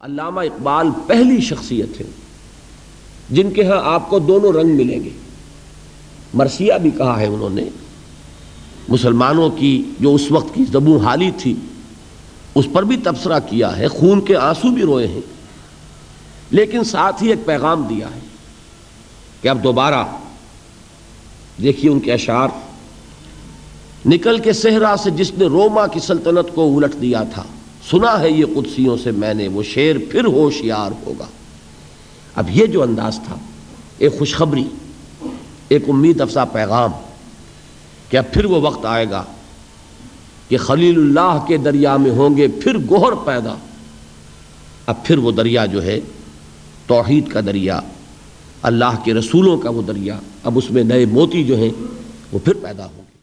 علامہ اقبال پہلی شخصیت ہے جن کے ہاں آپ کو دونوں رنگ ملیں گے۔ مرثیہ بھی کہا ہے انہوں نے، مسلمانوں کی جو اس وقت کی زبوں حالی تھی، اس پر بھی تبصرہ کیا ہے، خون کے آنسو بھی روئے ہیں۔ لیکن ساتھ ہی ایک پیغام دیا ہے کہ اب دوبارہ دیکھیے ان کے اشعار۔ نکل کے صحرا سے جس نے روما کی سلطنت کو الٹ دیا تھا سنا ہے یہ قدسیوں سے میں نے، وہ شیر پھر ہوشیار ہوگا۔ اب یہ جو انداز تھا، ایک خوشخبری، ایک امید افزا پیغام کہ اب پھر وہ وقت آئے گا کہ خلیل اللہ کے دریا میں ہوں گے، پھر گوہر پیدا۔ اب پھر وہ دریا جو ہے، توحید کا دریا، اللہ کے رسولوں کا وہ دریا، اب اس میں نئے موتی جو ہیں، وہ پھر پیدا ہوں گے۔